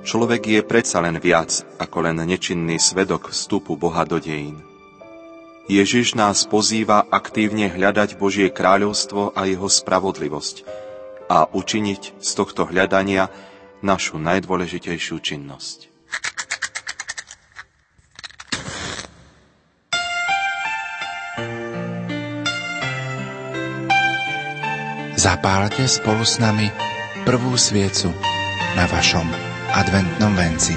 Človek je predsa len viac ako len nečinný svedok vstupu Boha do dejín. Ježiš nás pozýva aktívne hľadať Božie kráľovstvo a jeho spravodlivosť a učiniť z tohto hľadania našu najdôležitejšiu činnosť. Zapálte spolu s nami prvú sviecu na vašom adventnom venci.